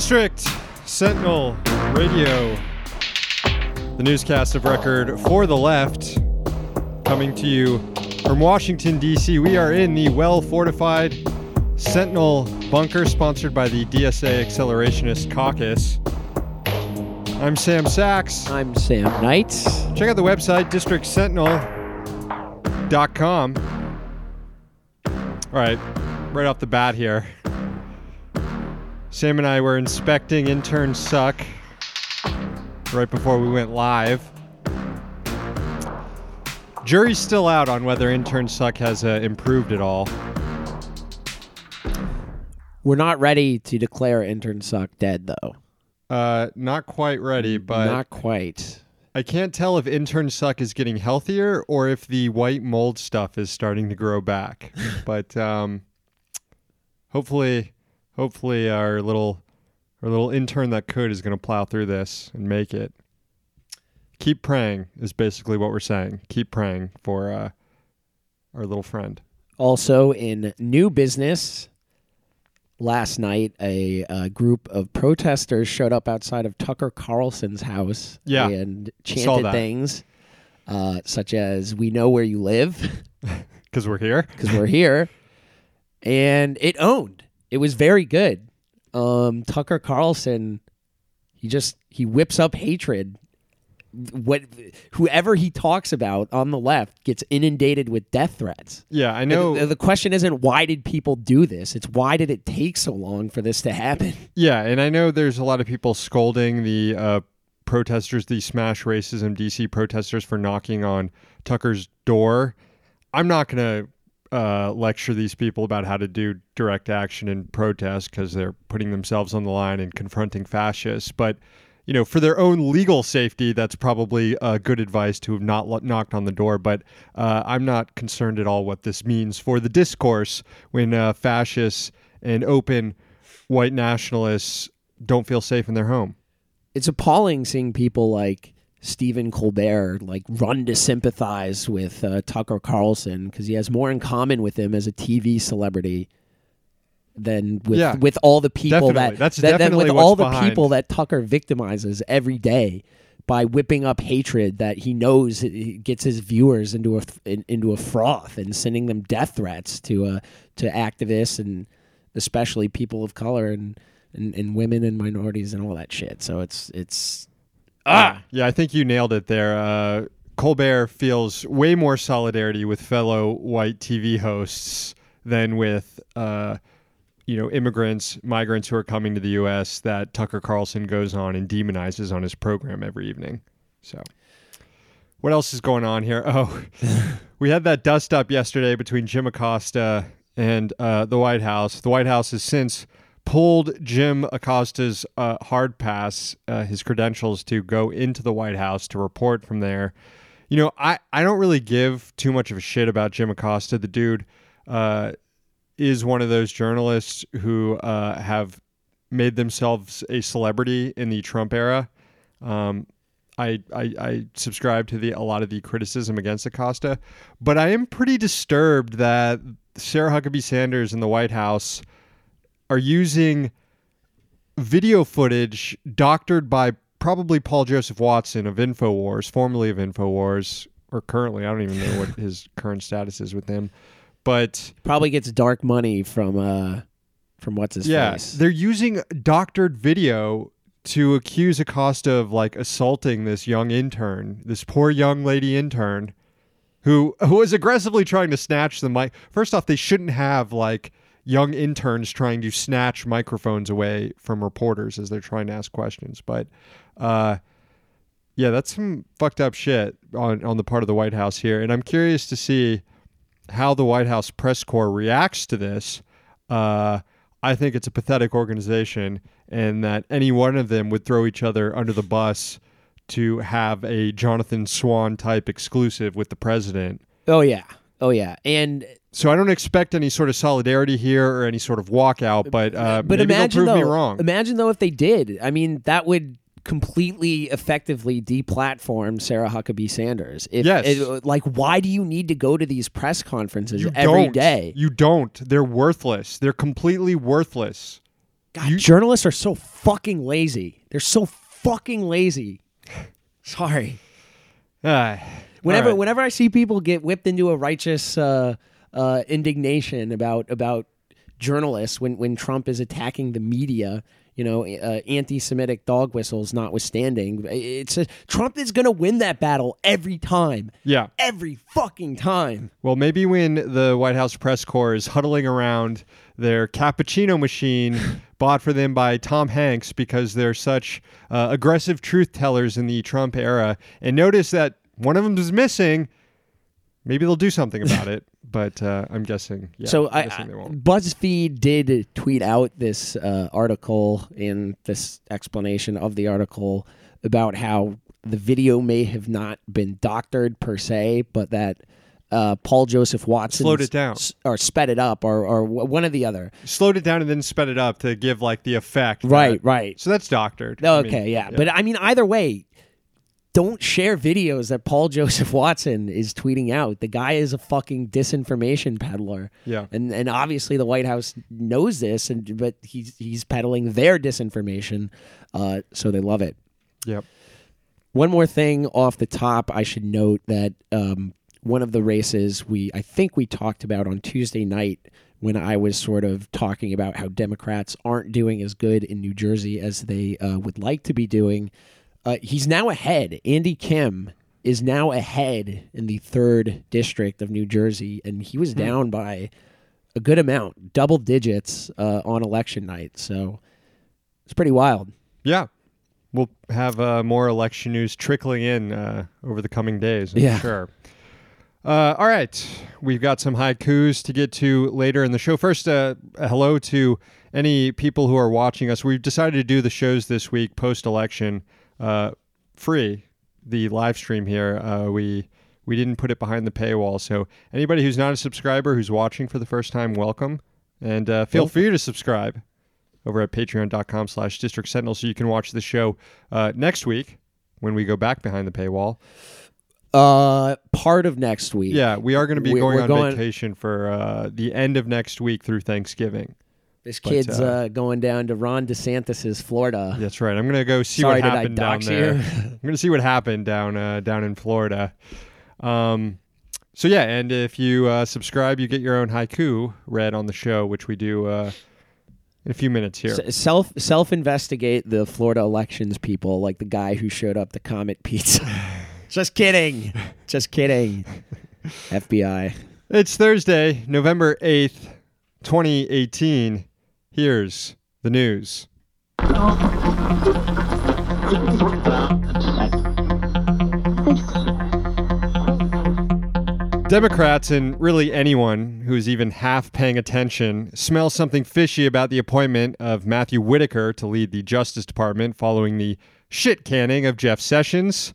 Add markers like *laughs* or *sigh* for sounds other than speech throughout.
District Sentinel Radio, the newscast of record for the left, coming to you from Washington, D.C. We are in the well fortified Sentinel bunker, sponsored by the DSA Accelerationist Caucus. I'm Sam Sacks. I'm Sam Knight. Check out the website, districtsentinel.com. All right, right off the bat here. Sam and I were inspecting Intern Suck right before we went live. Jury's still out on whether Intern Suck has uh, improved at all. We're not ready to declare intern suck dead though. Uh, not quite ready, but not quite. I can't tell if Intern Suck is getting healthier or if the white mold stuff is starting to grow back. *laughs* but um, hopefully, hopefully our little our little intern that could is going to plow through this and make it. Keep praying is basically what we're saying. Keep praying for uh, our little friend. Also in new business, last night a, uh group of protesters showed up outside of Tucker Carlson's house Yeah, and chanted things uh, such as "We know where you live" *laughs* Because we're here. *laughs* because we're here, and it owned. It was very good. Um, Tucker Carlson, he just he whips up hatred. What whoever he talks about on the left gets inundated with death threats. Yeah, I know. The, the question isn't why did people do this? It's why did it take so long for this to happen? *laughs* Yeah, and I know there's a lot of people scolding the uh, protesters, the Smash Racism DC protesters, for knocking on Tucker's door. I'm not going to uh, lecture these people about how to do direct action and protest because they're putting themselves on the line and confronting fascists. But you know, for their own legal safety, that's probably uh, good advice to have not knocked on the door. But uh, I'm not concerned at all what this means for the discourse when uh, fascists and open white nationalists don't feel safe in their home. It's appalling seeing people like Stephen Colbert like run to sympathize with uh, Tucker Carlson because he has more in common with him as a TV celebrity than with Yeah. with all the people Definitely. that That's that, that definitely with all the behind. people that Tucker victimizes every day by whipping up hatred that he knows gets his viewers into a in, into a froth and sending them death threats to uh to activists and especially people of color and and, and women and minorities and all that shit. So it's it's ah Yeah, I think you nailed it there. Uh, Colbert feels way more solidarity with fellow white TV hosts than with, uh, you know, immigrants, migrants who are coming to the U.S. that Tucker Carlson goes on and demonizes on his program every evening. So, what else is going on here? *laughs* Oh, we had that dust up yesterday between Jim Acosta and uh, the White House. The White House has since pulled Jim Acosta's uh, hard pass, uh, his credentials to go into the White House to report from there. You know, I, I don't really give too much of a shit about Jim Acosta. The dude uh, is one of those journalists who uh, have made themselves a celebrity in the Trump era. Um, I, I, I subscribe to the a lot of the criticism against Acosta, but I am pretty disturbed that Sarah Huckabee Sanders in the White House are using video footage doctored by probably Paul Joseph Watson of Infowars, formerly of Infowars, or currently. I don't even know what *laughs* his current status is with him, but probably gets dark money from uh from what's his yeah, face. they're using doctored video to accuse Acosta of like assaulting this young intern, this poor young lady intern, who who was aggressively trying to snatch the mic. First off, they shouldn't have like young interns trying to snatch microphones away from reporters as they're trying to ask questions. But uh, yeah, that's some fucked up shit on on the part of the White House here, and I'm curious to see how the White House press corps reacts to this. Uh, I think it's a pathetic organization, and that any one of them would throw each other under the bus to have a Jonathan Swan type exclusive with the president. oh yeah. Oh yeah. And So I don't expect any sort of solidarity here or any sort of walkout, but uh, but maybe imagine prove though, me wrong. imagine though if they did. I mean, that would completely effectively deplatform Sarah Huckabee Sanders. If, Yes. it- like, why do you need to go to these press conferences you every don't. day? You don't. They're worthless. They're completely worthless. God, journalists are so fucking lazy. They're so fucking lazy. Sorry. Uh, Whenever right. whenever I see people get whipped into a righteous uh, uh, indignation about about journalists when when Trump is attacking the media, you know, uh, anti-Semitic dog whistles notwithstanding, it's a, Trump is going to win that battle every time. yeah. Every fucking time. Well, maybe when the White House press corps is huddling around their cappuccino machine *laughs* bought for them by Tom Hanks because they're such uh, aggressive truth tellers in the Trump era, and notice that one of them is missing, maybe they'll do something about it. *laughs* But uh, I'm guessing. Yeah, so I'm I, guessing they I- won't. BuzzFeed did tweet out this uh, article in this explanation of the article about how the video may have not been doctored per se, but that uh, Paul Joseph Watson Slowed it down. or sped it up, or or w- one or the other. Slowed it down and then sped it up to give like the effect. that- Right, right. So that's doctored. I Okay, mean, yeah. but I mean, either way. Don't share videos that Paul *laughs* Joseph Watson is tweeting out. The guy is a fucking disinformation peddler. Yeah. and and obviously the White House knows this, and but he's he's peddling their disinformation, uh, so they love it. Yep. One more thing off the top, I should note that um, one of the races we I think we talked about on Tuesday night when I was sort of talking about how Democrats aren't doing as good in New Jersey as they uh, would like to be doing. Uh, he's now ahead. Andy Kim is now ahead in the third district of New Jersey, and he was down by a good amount, double digits uh, on election night. So it's pretty wild. Yeah. We'll have uh, more election news trickling in uh, over the coming days, I'm Yeah. sure. Uh, all right. We've got some haikus to get to later in the show. First, uh, a hello to any people who are watching us. We've decided to do the shows this week post election uh, free, the live stream here. Uh, we. We didn't put it behind the paywall, so anybody who's not a subscriber who's watching for the first time, welcome, and uh, feel Welcome. free to subscribe over at patreon.com slash district sentinel so you can watch the show uh, next week when we go back behind the paywall Uh, part of next week. yeah we are going to be We're- going we're on going- vacation for uh, the end of next week through thanksgiving This But, kid's uh, uh, going down to Ron DeSantis's Florida. that's right i'm going to go see Sorry, what happened down there *laughs* i'm going to see what happened down uh, down in florida um, so yeah and if you uh, subscribe you get your own haiku read on the show which we do uh, in a few minutes here S- self self investigate the Florida elections people, like the guy who showed up the Comet Pizza. *laughs* Just kidding. Just kidding. *laughs* FBI. It's Thursday, November 8th, 2018. Here's the news. Democrats and really anyone who's even half paying attention smell something fishy about the appointment of Matthew Whitaker to lead the Justice Department following the shit canning of Jeff Sessions.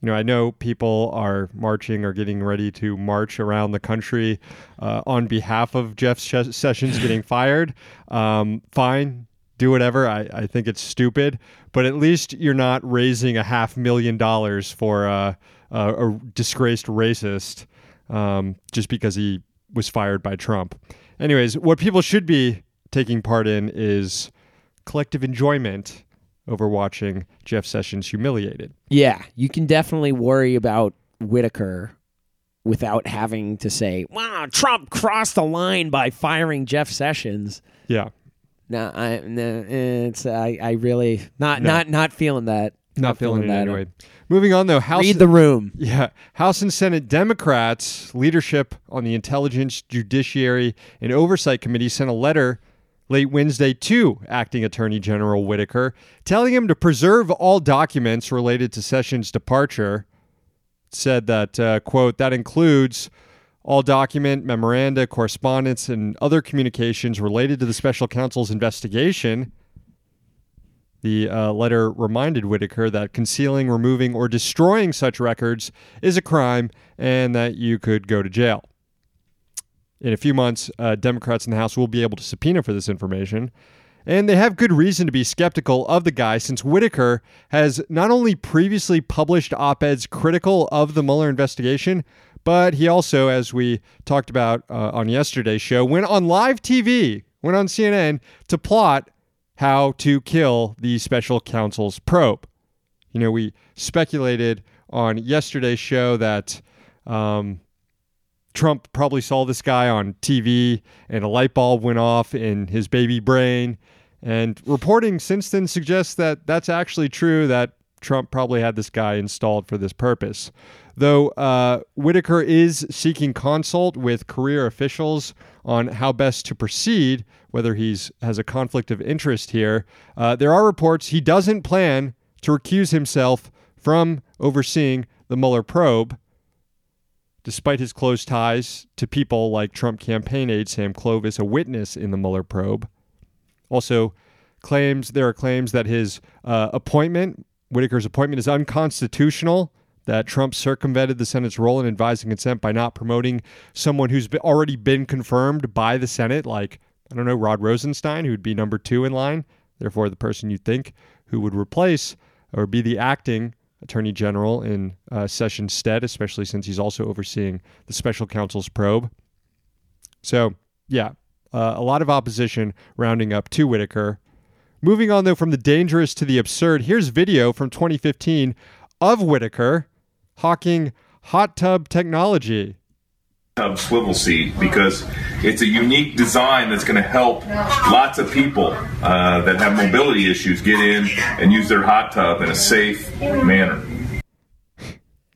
You know, I know people are marching or getting ready to march around the country uh, on behalf of Jeff Sessions *laughs* getting fired. Um, fine, do whatever. I, I think it's stupid, but at least you're not raising a half million dollars for uh, a, a disgraced racist um, just because he was fired by Trump. Anyways, what people should be taking part in is collective enjoyment over watching Jeff Sessions humiliated. Yeah, you can definitely worry about Whitaker without having to say, "Wow, Trump crossed the line by firing Jeff Sessions." Yeah. No, I no, it's I, I really not No. not not feeling that. Not feeling it that. anyway. Moving on though, House Read the room. Yeah, House and Senate Democrats leadership on the Intelligence, Judiciary, and Oversight Committee sent a letter late Wednesday to Acting Attorney General Whitaker, telling him to preserve all documents related to Sessions' departure. Said that uh, quote that includes all document, memoranda, correspondence, and other communications related to the special counsel's investigation. The uh, letter reminded Whitaker that concealing, removing, or destroying such records is a crime and that you could go to jail. In a few months, uh, Democrats in the House will be able to subpoena for this information. And they have good reason to be skeptical of the guy since Whitaker has not only previously published op eds critical of the Mueller investigation, but he also, as we talked about uh, on yesterday's show, went on live TV, went on CNN to plot how to kill the special counsel's probe. You know, we speculated on yesterday's show that um, Trump probably saw this guy on TV and a light bulb went off in his baby brain. And reporting since then suggests that that's actually true, that Trump probably had this guy installed for this purpose. Though uh, Whitaker is seeking consult with career officials on how best to proceed, whether he's has a conflict of interest here, uh, there are reports he doesn't plan to recuse himself from overseeing the Mueller probe, despite his close ties to people like Trump campaign aide Sam Clovis, a witness in the Mueller probe. Also, claims there are claims that his uh, appointment, Whitaker's appointment, is unconstitutional. That Trump circumvented the Senate's role in advising consent by not promoting someone who's already been confirmed by the Senate, like I don't know Rod Rosenstein, who would be number two in line, therefore the person you think who would replace or be the acting attorney general in uh, Sessions' stead, especially since he's also overseeing the special counsel's probe. So, yeah, uh, a lot of opposition rounding up to Whitaker. Moving on, though, from the dangerous to the absurd, here's video from 2015 of Whitaker hawking hot tub technology. Tub swivel seat because it's a unique design that's going to help lots of people uh, that have mobility issues get in and use their hot tub in a safe manner. *laughs*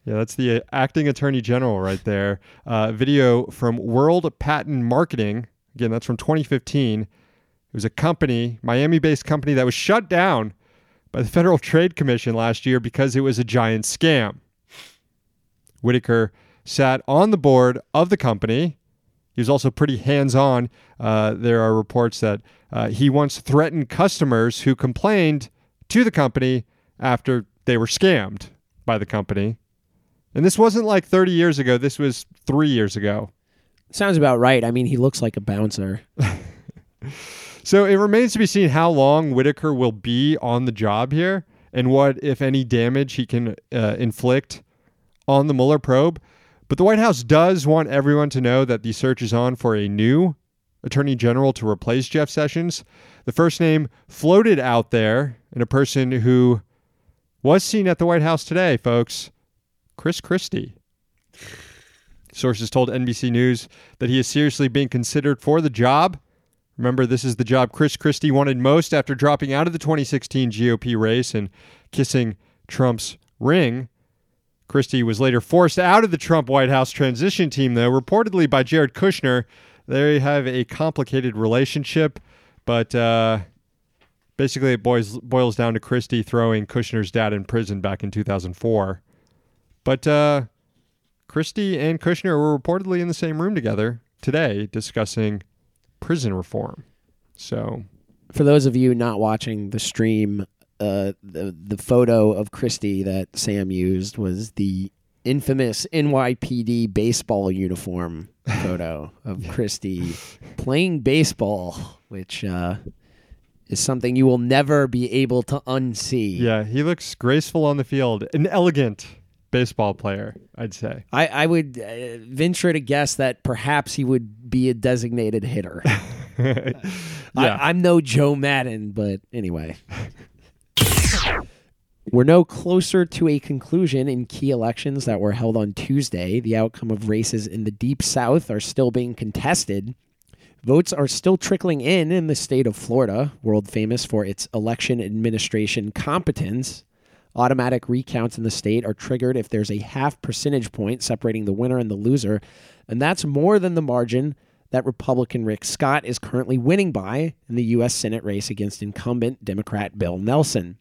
Yeah, that's the acting attorney general right there. Uh, video from World Patent Marketing. Again, that's from 2015. It was a company, Miami based company, that was shut down by the Federal Trade Commission last year because it was a giant scam. Whitaker sat on the board of the company. He was also pretty hands on. Uh, there are reports that uh, he once threatened customers who complained to the company after they were scammed by the company. And this wasn't like 30 years ago, this was three years ago. Sounds about right. I mean, he looks like a bouncer. *laughs* so it remains to be seen how long Whitaker will be on the job here and what, if any, damage he can uh, inflict on the Mueller probe. But the White House does want everyone to know that the search is on for a new attorney general to replace Jeff Sessions. The first name floated out there, and a person who was seen at the White House today, folks Chris Christie. Sources told NBC News that he is seriously being considered for the job. Remember, this is the job Chris Christie wanted most after dropping out of the 2016 GOP race and kissing Trump's ring. Christie was later forced out of the Trump White House transition team, though, reportedly by Jared Kushner. They have a complicated relationship, but uh, basically it boils, boils down to Christie throwing Kushner's dad in prison back in 2004. But uh, Christie and Kushner were reportedly in the same room together today discussing prison reform. So, for those of you not watching the stream, uh, the the photo of Christie that Sam used was the infamous NYPD baseball uniform *laughs* photo of Christie playing baseball, which uh, is something you will never be able to unsee. Yeah, he looks graceful on the field, an elegant baseball player, I'd say. I, I would uh, venture to guess that perhaps he would be a designated hitter. *laughs* yeah. I, I'm no Joe Maddon, but anyway. *laughs* We're no closer to a conclusion in key elections that were held on Tuesday. The outcome of races in the Deep South are still being contested. Votes are still trickling in in the state of Florida, world famous for its election administration competence. Automatic recounts in the state are triggered if there's a half percentage point separating the winner and the loser, and that's more than the margin that Republican Rick Scott is currently winning by in the U.S. Senate race against incumbent Democrat Bill Nelson.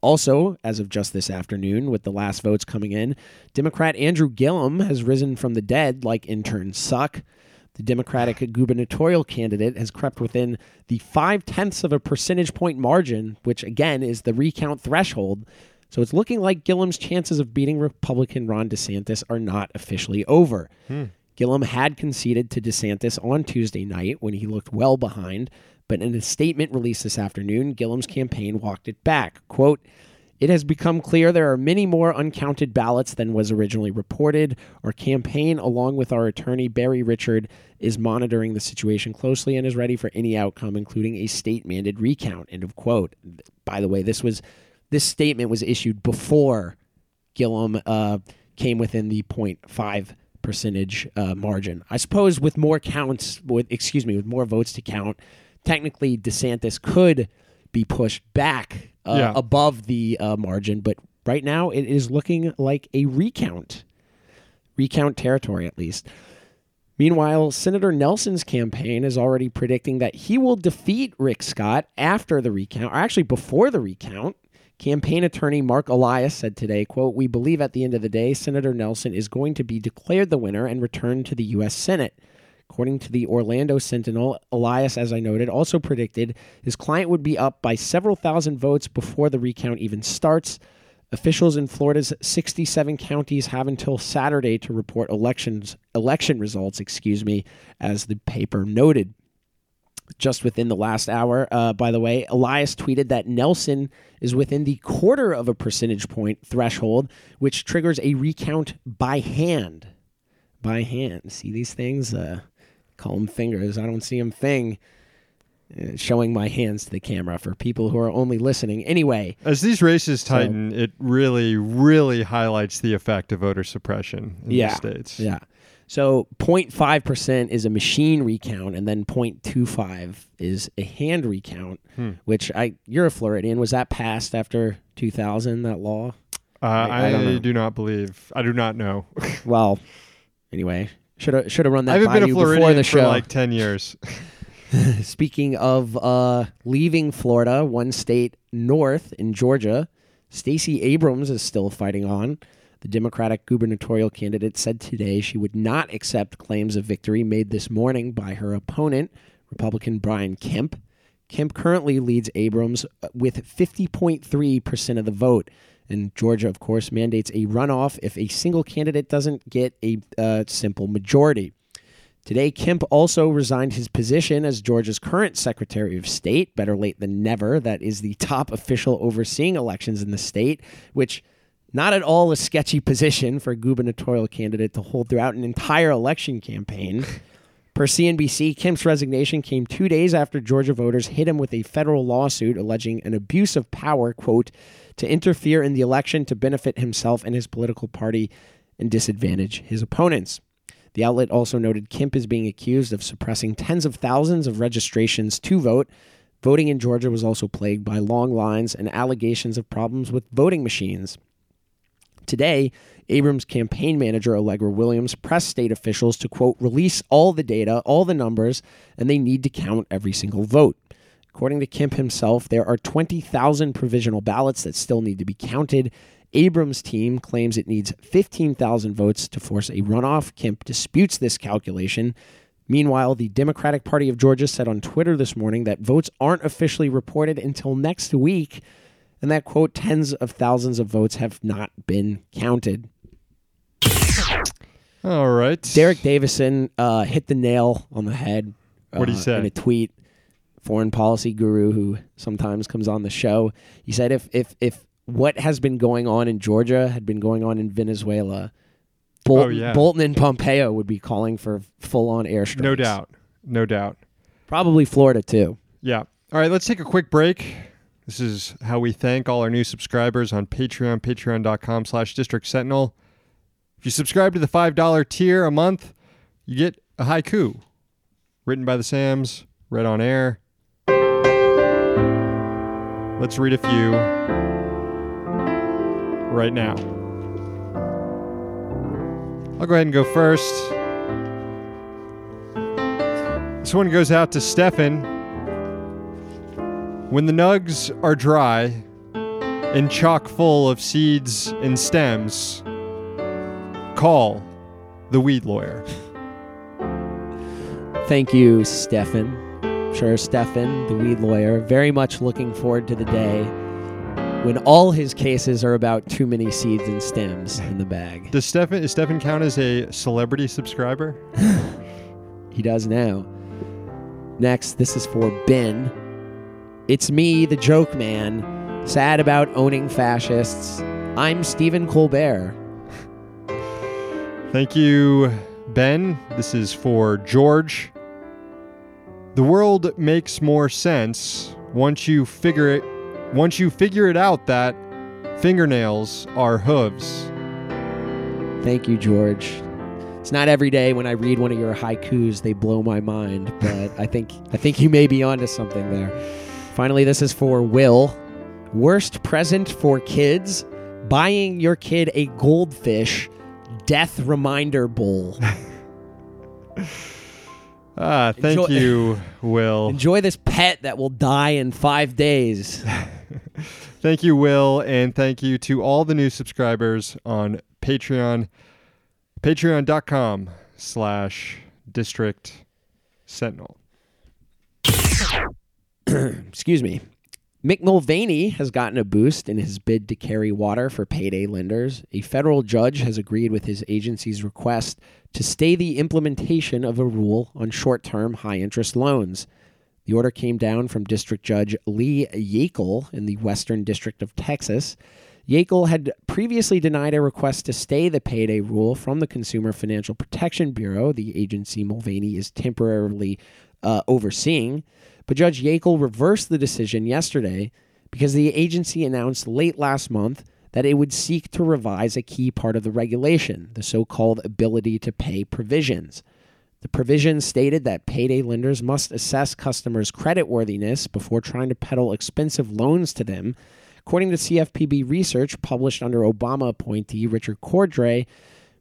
Also, as of just this afternoon, with the last votes coming in, Democrat Andrew Gillum has risen from the dead like interns suck. The Democratic gubernatorial candidate has crept within the five tenths of a percentage point margin, which again is the recount threshold. So it's looking like Gillum's chances of beating Republican Ron DeSantis are not officially over. Hmm. Gillum had conceded to DeSantis on Tuesday night when he looked well behind, but in a statement released this afternoon, Gillum's campaign walked it back. Quote, It has become clear there are many more uncounted ballots than was originally reported. Our campaign, along with our attorney Barry Richard, is monitoring the situation closely and is ready for any outcome, including a state mandated recount. End of quote. By the way, this was this statement was issued before Gillum uh, came within the 0.5 percentage uh, margin. I suppose with more counts, with excuse me, with more votes to count, technically DeSantis could be pushed back uh, Yeah. above the uh, margin, but right now it is looking like a recount, recount territory at least. Meanwhile, Senator Nelson's campaign is already predicting that he will defeat Rick Scott after the recount, or actually before the recount. Campaign attorney Marc Elias said today, quote, "We believe at the end of the day, Senator Nelson is going to be declared the winner and returned to the U.S. Senate." According to the Orlando Sentinel, Elias, as I noted, also predicted his client would be up by several thousand votes before the recount even starts. Officials in Florida's 67 counties have until Saturday to report elections election results, excuse me, as the paper noted. Just within the last hour, uh, by the way, Elias tweeted that Nelson is within the quarter of a percentage point threshold, which triggers a recount by hand. By hand. See these things? Uh, call them fingers. I don't see them thing. Uh, showing my hands to the camera for people who are only listening. Anyway, As these races tighten, it really, really highlights the effect of voter suppression in Yeah. the states. Yeah. So 0.5% is a machine recount, and then 0.25 is a hand recount, Hmm. which I you're a Floridian. Was that passed after 2000, that law? Uh, I- I I, do not believe. I do not know. *laughs* Well, anyway, should have should have run that I haven't by been a you before Floridian the for like ten years. *laughs* *laughs* Speaking of uh, leaving Florida, one state north in Georgia, Stacey Abrams is still fighting on. The Democratic gubernatorial candidate said today she would not accept claims of victory made this morning by her opponent, Republican Brian Kemp. Kemp currently leads Abrams uh, with 50.3% of the vote. And Georgia, of course, mandates a runoff if a single candidate doesn't get a uh, simple majority. Today, Kemp also resigned his position as Georgia's current Secretary of State. Better late than never. That is the top official overseeing elections in the state, which not at all a sketchy position for a gubernatorial candidate to hold throughout an entire election campaign. *laughs* Per CNBC, Kemp's resignation came two days after Georgia voters hit him with a federal lawsuit alleging an abuse of power, quote, to interfere in the election to benefit himself and his political party and disadvantage his opponents. The outlet also noted Kemp is being accused of suppressing tens of thousands of registrations to vote. Voting in Georgia was also plagued by long lines and allegations of problems with voting machines. Today, Abrams' campaign manager, Allegra Williams, pressed state officials to, quote, release all the data, all the numbers, and they need to count every single vote. According to Kemp himself, there are 20,000 provisional ballots that still need to be counted. Abrams' team claims it needs 15,000 votes to force a runoff. Kemp disputes this calculation. Meanwhile, the Democratic Party of Georgia said on Twitter this morning that votes aren't officially reported until next week, and that, quote, tens of thousands of votes have not been counted. All right. Derek Davison uh, hit the nail on the head. What'd he uh, say? In a tweet, foreign policy guru who sometimes comes on the show. He said if if if what has been going on in Georgia had been going on in Venezuela, Bolton, Oh, yeah. Bolton and Pompeo would be calling for full on airstrikes. No doubt. No doubt. Probably Florida too. Yeah. All right, let's take a quick break. This is how we thank all our new subscribers on Patreon, patreon.com slash district sentinel. If you subscribe to the $5 tier a month, you get a haiku written by the Sams, read on air. Let's read a few right now. I'll go ahead and go first. This one goes out to Stefan. When the nugs are dry and chock full of seeds and stems, call the weed lawyer. Thank you, Stefan. Sure, Stefan, the weed lawyer, very much looking forward to the day when all his cases are about too many seeds and stems in the bag. Does Stefan is Stefan count as a celebrity subscriber? *laughs* He does now. Next, this is for Ben. It's me, the joke man. sad about owning fascists. I'm Stephen Colbert. Thank you, Ben. This is for George. The world makes more sense once you figure it once you figure it out that fingernails are hooves. Thank you, George. It's not every day when I read one of your haikus they blow my mind, but I think I think you may be onto something there. Finally, this is for Will. Worst present for kids: buying your kid a goldfish death reminder bowl. *laughs* Ah, thank Enjoy- you, Will. *laughs* Enjoy this pet that will die in five days. *laughs* Thank you, Will, and thank you to all the new subscribers on Patreon. Patreon.com slash District Sentinel. *clears throat* Excuse me. Mick Mulvaney has gotten a boost in his bid to carry water for payday lenders. A federal judge has agreed with his agency's request to stay the implementation of a rule on short term high interest loans. The order came down from District Judge Lee Yeakel in the Western District of Texas. Yeakel had previously denied a request to stay the payday rule from the Consumer Financial Protection Bureau, the agency Mulvaney is temporarily uh, overseeing. But Judge Yeakel reversed the decision yesterday because the agency announced late last month that it would seek to revise a key part of the regulation, the so called ability to pay provisions. The provision stated that payday lenders must assess customers' creditworthiness before trying to peddle expensive loans to them. According to CFPB research published under Obama appointee Richard Cordray,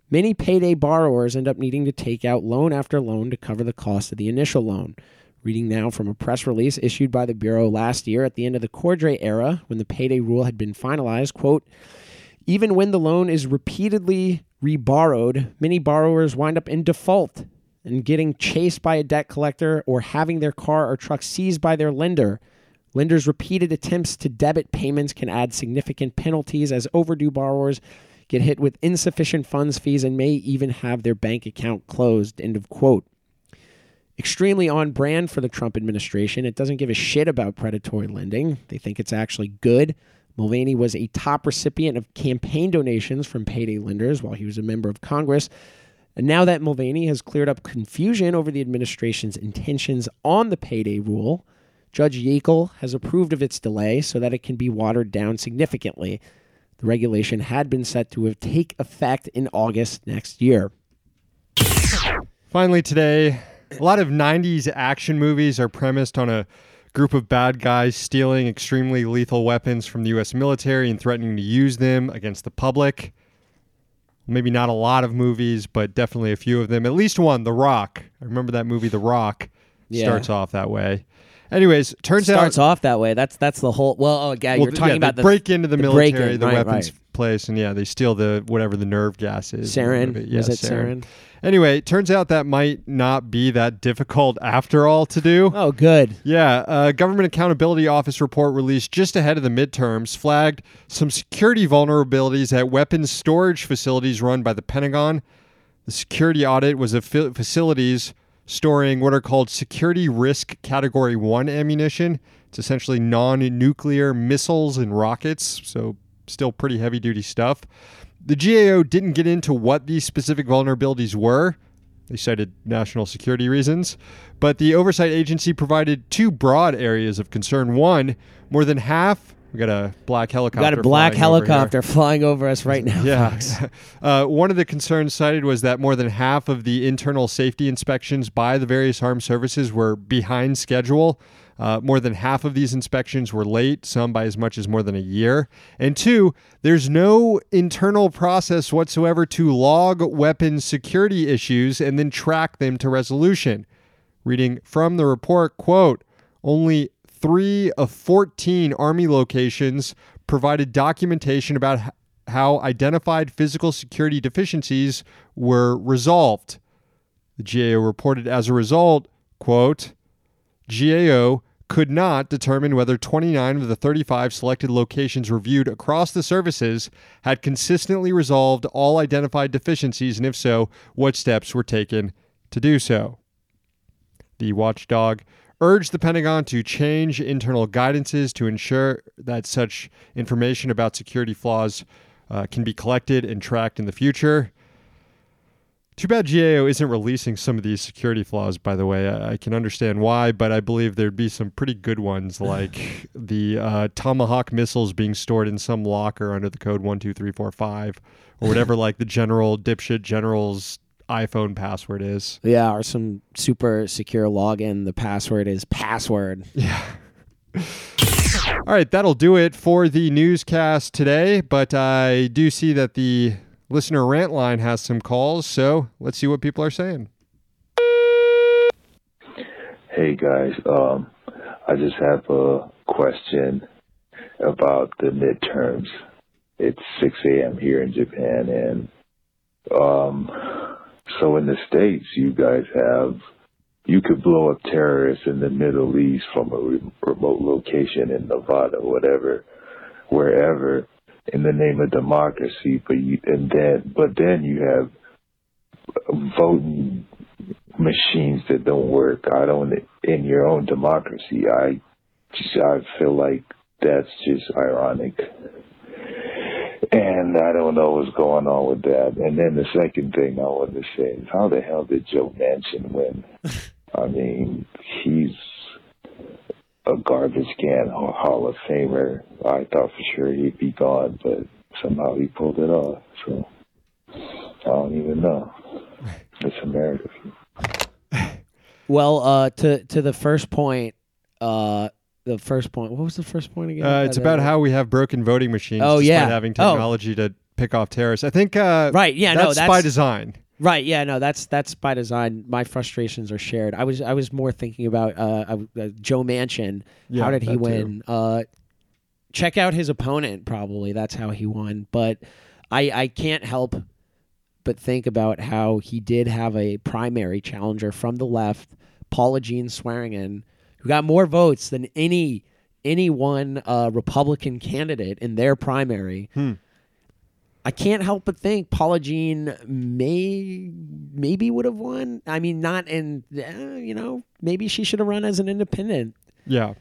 many payday borrowers end up needing to take out loan after loan to cover the cost of the initial loan. Reading now from a press release issued by the Bureau last year at the end of the Cordray era, when the payday rule had been finalized, quote, even when the loan is repeatedly reborrowed, many borrowers wind up in default and getting chased by a debt collector or having their car or truck seized by their lender. Lenders' repeated attempts to debit payments can add significant penalties as overdue borrowers get hit with insufficient funds fees and may even have their bank account closed. End of quote. Extremely on brand for the Trump administration. It doesn't give a shit about predatory lending. They think it's actually good. Mulvaney was a top recipient of campaign donations from payday lenders while he was a member of Congress. And now that Mulvaney has cleared up confusion over the administration's intentions on the payday rule, Judge Yeakel has approved of its delay so that it can be watered down significantly. The regulation had been set to take effect in August next year. Finally, today, a lot of 90s action movies are premised on a group of bad guys stealing extremely lethal weapons from the U.S. military and threatening to use them against the public. Maybe not a lot of movies, but definitely a few of them. At least one, The Rock. I remember that movie, The Rock, Yeah. starts off that way. Anyways, turns Starts out off that way. That's that's the whole. Well, oh, yeah, well, you're talking yeah, about the break into the, the military, break-in, the right, weapons right. place, and yeah, they steal the whatever the nerve gas is. Sarin. Yeah, Was it sarin? Anyway, turns out that might not be that difficult after all to do. Oh, good. Yeah, a Government Accountability Office report released just ahead of the midterms flagged some security vulnerabilities at weapons storage facilities run by the Pentagon. The security audit was of facilities storing what are called security risk category 1 ammunition. It's essentially non-nuclear missiles and rockets, so still pretty heavy duty stuff. The GAO didn't get into what these specific vulnerabilities were. They cited national security reasons. But the oversight agency provided two broad areas of concern. One, more than half. We got a black helicopter. We got a black flying over helicopter flying over us right now. Yeah. Fox. *laughs* Uh, one of the concerns cited was that more than half of the internal safety inspections by the various armed services were behind schedule. Uh, more than half of these inspections were late, some by as much as more than a year. And two, there's no internal process whatsoever to log weapons security issues and then track them to resolution. Reading from the report, quote, only three of 14 Army locations provided documentation about how identified physical security deficiencies were resolved. The GAO reported as a result, quote, GAO could not determine whether 29 of the 35 selected locations reviewed across the services had consistently resolved all identified deficiencies, and if so, what steps were taken to do so. The watchdog urged the Pentagon to change internal guidances to ensure that such information about security flaws uh, can be collected and tracked in the future. Too bad GAO isn't releasing some of these security flaws, by the way. I, I can understand why, but I believe there'd be some pretty good ones, *sighs* like the uh, Tomahawk missiles being stored in some locker under the code 12345, or whatever, *laughs* like the general dipshit general's iPhone password is. Yeah, or some super secure login. The password is password. *laughs* Yeah. All right, that'll do it for the newscast today, but I do see that the listener rant line has some calls, so let's see what people are saying. Hey guys, um, I just have a question about the midterms. It's 6 a.m. here in Japan, and um, so in the states, you guys have you could blow up terrorists in the Middle East from a re- remote location in Nevada, whatever, wherever, in the name of democracy. But you, and then, but then you have voting machines that don't work. I don't in your own democracy. I I feel like that's just ironic. And I don't know what's going on with that. And then the second thing I want to say is how the hell did Joe Manchin win? *laughs* I mean, he's a garbage can Hall of Famer. I thought for sure he'd be gone, but somehow he pulled it off. So I don't even know. *laughs* It's a America. Well, uh, to to the first point, uh, the first point. What was the first point again? Uh, it's about how we have broken voting machines Oh, despite yeah. having Oh. technology to pick off terrorists. I think uh, Right, yeah, no, that's, by design. Right. Yeah. No. That's that's by design. My frustrations are shared. I was I was more thinking about uh, uh, uh, Joe Manchin. Yeah, how did he win? Uh, check out his opponent. Probably that's how he won. But I I can't help but think about how he did have a primary challenger from the left, Paula Jean Swearengin, who got more votes than any any one uh, Republican candidate in their primary. Hmm. I can't help but think Paula Jean may maybe would have won. I mean, not in uh, you know maybe she should have run as an independent. Yeah,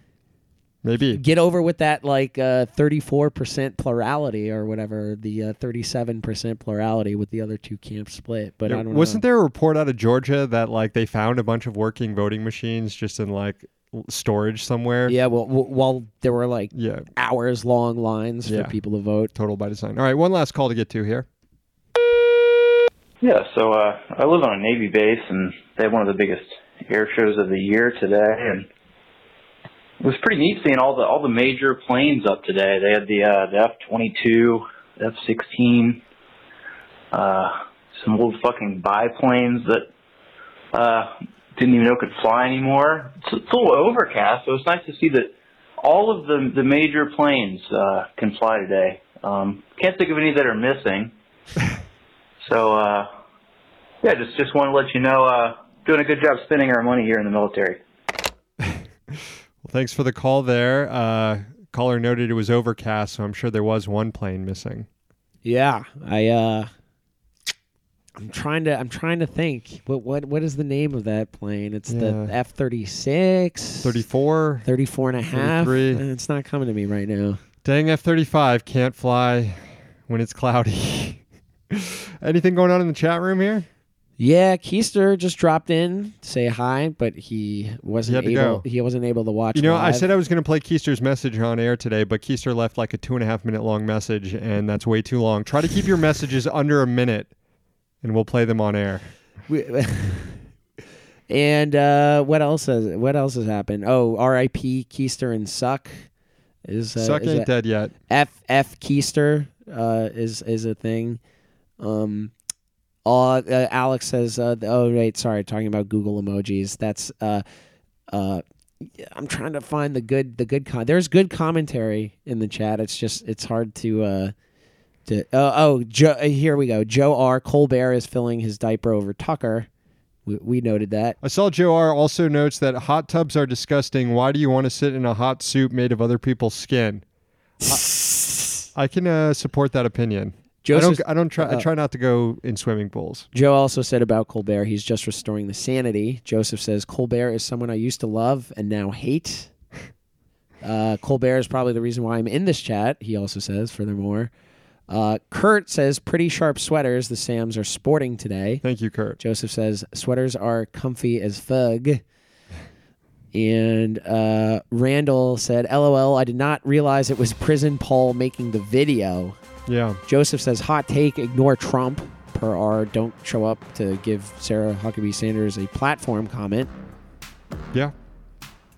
maybe. Get over with that like thirty four percent plurality or whatever the thirty seven percent plurality with the other two camps split. But Yeah, I don't wasn't know. there a report out of Georgia that like they found a bunch of working voting machines just in like storage somewhere? Yeah, well, w- while there were like Yeah, hours long lines Yeah. for people to vote. total by design. All right, one last call to get to here. Yeah, so uh, I live on a Navy base, and they have one of the biggest air shows of the year today, and it was pretty neat seeing all the all the major planes up today. They had the uh, the F twenty two, F sixteen, uh, some old fucking biplanes that uh, didn't even know could fly anymore. It's, it's a little overcast, so it's nice to see that all of the the major planes uh, can fly today. Um, can't think of any that are missing. *laughs* So uh, yeah, just just want to let you know, uh, doing a good job spending our money here in the military. Well, thanks for the call there. Uh, caller noted it was overcast, so I'm sure there was one plane missing. Yeah, I uh I'm trying to I'm trying to think. What what what is the name of that plane? It's the F-36 34. 34 and a half. 33. Uh, It's not coming to me right now. Dang F-35 can't fly when it's cloudy. *laughs* Anything going on in the chat room here? Yeah, Keister just dropped in to say hi, but he wasn't to able he wasn't able to watch You know, I said I was going to play Keister's message on air today, but Keister left like a two and a half minute long message, and that's way too long. Try to keep your messages under a minute, and we'll play them on air. We- *laughs* and uh, what else has what else has happened? Oh, R.I.P. Keister and Suck is uh, Suck is ain't dead yet. F F Keister uh, is is a thing. Um, uh, uh, Alex says, uh, "Oh wait, sorry, talking about Google emojis. That's uh, uh, I'm trying to find the good the good con. There's good commentary in the chat. It's just it's hard to uh, to oh oh Joe, uh, here we go. Joe R. Colbert is filling his diaper over Tucker. We, we noted that. I saw Joe R. also notes that hot tubs are disgusting. Why do you want to sit in a hot soup made of other people's skin? I, I can uh, support that opinion. Joseph, don't. I don't try. I uh, try not to go in swimming pools. Joe also said about Colbert, he's just restoring the sanity. Joseph says Colbert is someone I used to love and now hate. *laughs* Uh, Colbert is probably the reason why I'm in this chat. He also says, furthermore, uh, Kurt says pretty sharp sweaters the Sams are sporting today. Thank you, Kurt. Joseph says sweaters are comfy as fug. And uh, Randall said, "LOL, I did not realize it was Prison Paul making the video." Yeah. Joseph says, "Hot take: Ignore Trump." Per our don't show up to give Sarah Huckabee Sanders a platform comment. Yeah.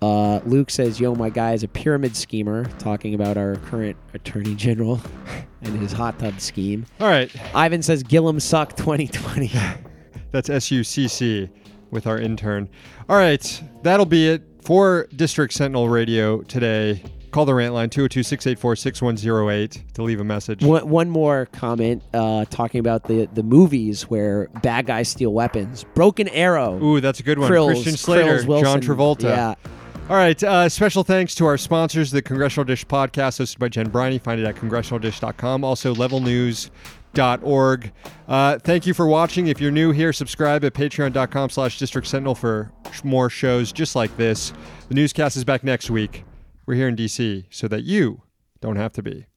Uh, Luke says, "Yo, my guy is a pyramid schemer," talking about our current Attorney General and his hot tub scheme. All right. Ivan says, "Gillum suck 2020." *laughs* That's S U C C with our intern. All right. That'll be it for District Sentinel Radio today. Call the rant line 202 684 6108 to leave a message. one, one more comment uh, talking about the the movies where bad guys steal weapons. Broken Arrow. Ooh, that's a good one. Krills, Christian Slater, Krills Wilson. John Travolta. Yeah. All right. Uh, special thanks to our sponsors, the Congressional Dish podcast, hosted by Jen Briney. Find it at congressionaldish.com. Also, levelnews.org. Uh, thank you for watching. If you're new here, subscribe at patreon.com slash district sentinel for more shows just like this. The newscast is back next week. We're here in D.C. so that you don't have to be.